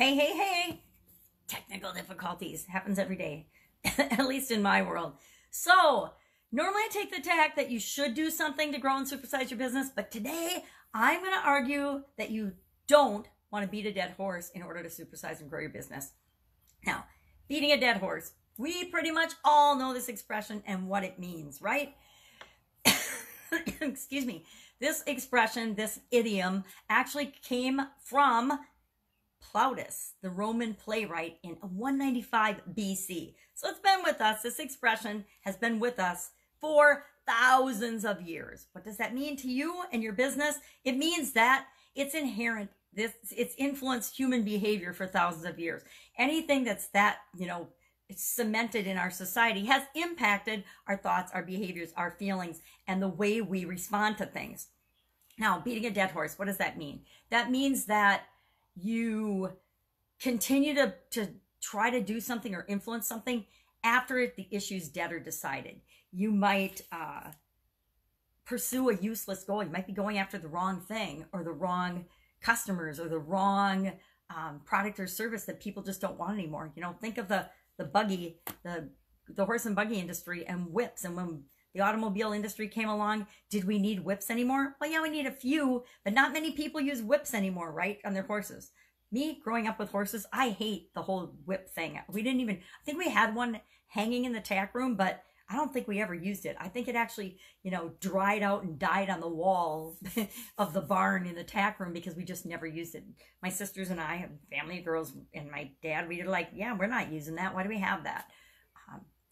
Hey, hey, hey. Technical difficulties happens every day, at least in my world. So, normally I take the tack that you should do something to grow and supersize your business, but today I'm going to argue that you don't want to beat a dead horse in order to supersize and grow your business. Now, beating a dead horse, we pretty much all know this expression and what it means, right? Excuse me. This expression, this idiom, actually came from Plautus, the Roman playwright, in 195 BC. So it's been with us. This expression has been with us for thousands of years. What does that mean to you and your business? It means that it's inherent. This it's influenced human behavior for thousands of years. Anything that's that, you know, cemented in our society has impacted our thoughts, our behaviors, our feelings, and the way we respond to things. Now, beating a dead horse, what does that mean? That means that you continue to, to try to do something or influence something after it the issue's dead or decided. You might uh, pursue a useless goal. You might be going after the wrong thing or the wrong customers or the wrong um, product or service that people just don't want anymore. You know, think of the the buggy, the the horse and buggy industry and whips. And when the automobile industry came along, did we need whips anymore? Well, yeah, we need a few, but not many people use whips anymore, right? On their horses. Me growing up with horses, I hate the whole whip thing. We didn't even, I think we had one hanging in the tack room, but I don't think we ever used it. I think it actually, you know, dried out and died on the wall of the barn in the tack room because we just never used it. My sisters and I, family girls, and my dad, we were like, yeah, we're not using that. Why do we have that?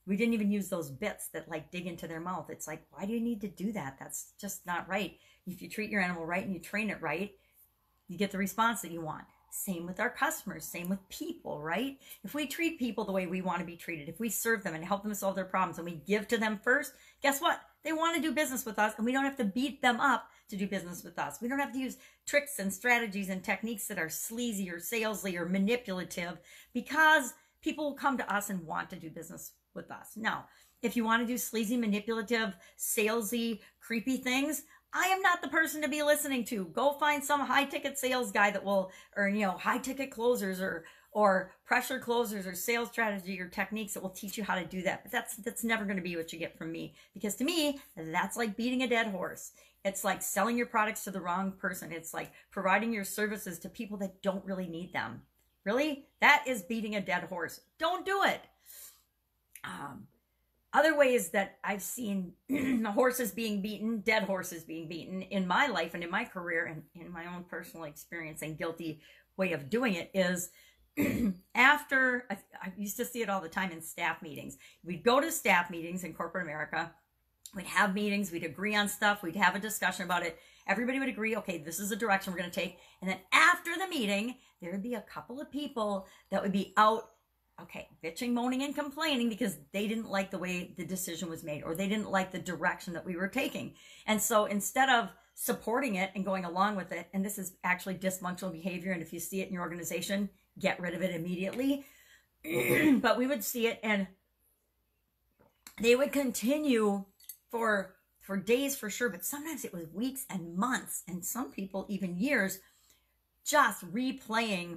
We didn't even use those bits that like dig into their mouth. It's like, why do you need to do that? That's just not right. If you treat your animal right and you train it right, you get the response that you want. Same with our customers, same with people, right? If we treat people the way we want to be treated, if we serve them and help them solve their problems and we give to them first, guess what? They want to do business with us and we don't have to beat them up to do business with us. We don't have to use tricks and strategies and techniques that are sleazy or salesy or manipulative because people will come to us and want to do business with us. Now, if you want to do sleazy, manipulative, salesy, creepy things, I am not the person to be listening to. Go find some high ticket sales guy that will earn, you know, high ticket closers or or pressure closers or sales strategy or techniques that will teach you how to do that. But that's that's never going to be what you get from me because to me, that's like beating a dead horse. It's like selling your products to the wrong person. It's like providing your services to people that don't really need them. Really? That is beating a dead horse. Don't do it. Um, other ways that I've seen horses being beaten, dead horses being beaten in my life and in my career and in my own personal experience and guilty way of doing it is after I, I, used to see it all the time in staff meetings. We'd go to staff meetings in corporate America. We'd have meetings. We'd agree on stuff. We'd have a discussion about it. Everybody would agree, okay, this is the direction we're going to take. And then after the meeting, there would be a couple of people that would be out okay, bitching, moaning, and complaining because they didn't like the way the decision was made or they didn't like the direction that we were taking. And so instead of supporting it and going along with it, and this is actually dysfunctional behavior, and if you see it in your organization, get rid of it immediately. but we would see it and they would continue for for days for sure, but sometimes it was weeks and months, and some people even years, just replaying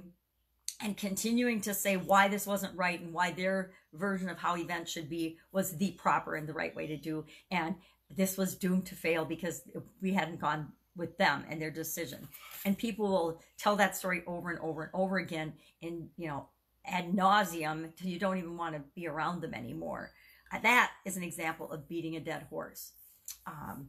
and continuing to say why this wasn't right and why their version of how events should be was the proper and the right way to do. And this was doomed to fail because we hadn't gone with them and their decision. And people will tell that story over and over and over again in, you know, ad nauseum till you don't even want to be around them anymore. That is an example of beating a dead horse. Um,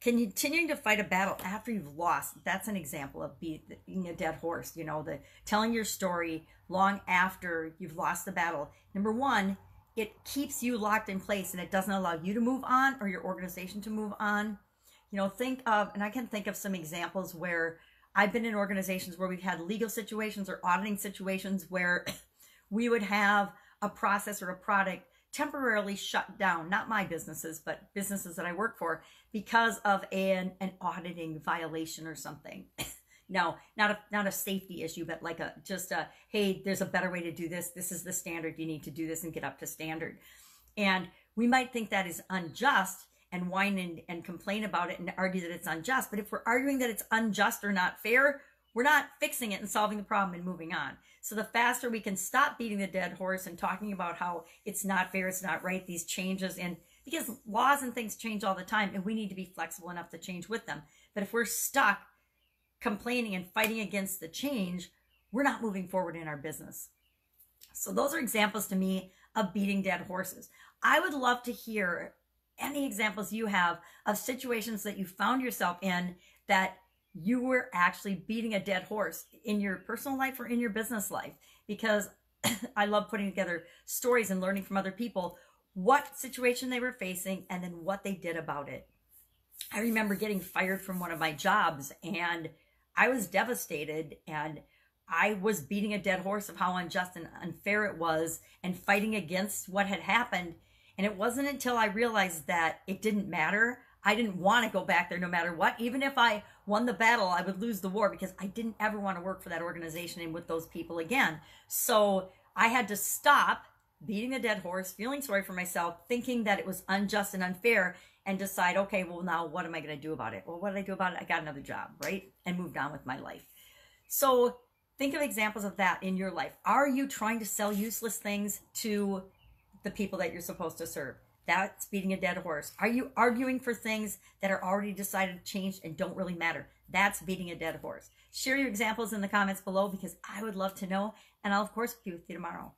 continuing to fight a battle after you've lost that's an example of being a dead horse you know the telling your story long after you've lost the battle. Number one it keeps you locked in place and it doesn't allow you to move on or your organization to move on. You know think of and i can think of some examples where i've been in organizations where we've had legal situations or auditing situations where we would have a process or a product temporarily shut down, not my businesses, but businesses that I work for because of an, an auditing violation or something. no, not a, not a safety issue, but like a, just a, hey, there's a better way to do this. This is the standard. You need to do this and get up to standard. And we might think that is unjust and whine and, and complain about it and argue that it's unjust. But if we're arguing that it's unjust or not fair, we're not fixing it and solving the problem and moving on. So the faster we can stop beating the dead horse and talking about how it's not fair, it's not right, these changes and because laws and things change all the time and we need to be flexible enough to change with them. But if we're stuck complaining and fighting against the change, we're not moving forward in our business. So those are examples to me of beating dead horses. I would love to hear any examples you have of situations that you found yourself in that you were actually beating a dead horse in your personal life or in your business life because I love putting together stories and learning from other people what situation they were facing and then what they did about it. I remember getting fired from one of my jobs and I was devastated and I was beating a dead horse of how unjust and unfair it was and fighting against what had happened. And it wasn't until I realized that it didn't matter. I didn't want to go back there no matter what. Even if I won the battle, I would lose the war because I didn't ever want to work for that organization and with those people again. So I had to stop beating a dead horse, feeling sorry for myself, thinking that it was unjust and unfair, and decide, okay, well, now what am I going to do about it? Well, what did I do about it? I got another job, right? And moved on with my life. So think of examples of that in your life. Are you trying to sell useless things to the people that you're supposed to serve? That's beating a dead horse. Are you arguing for things that are already decided changed, and don't really matter? That's beating a dead horse. Share your examples in the comments below because I would love to know. And I'll, of course, be with you tomorrow.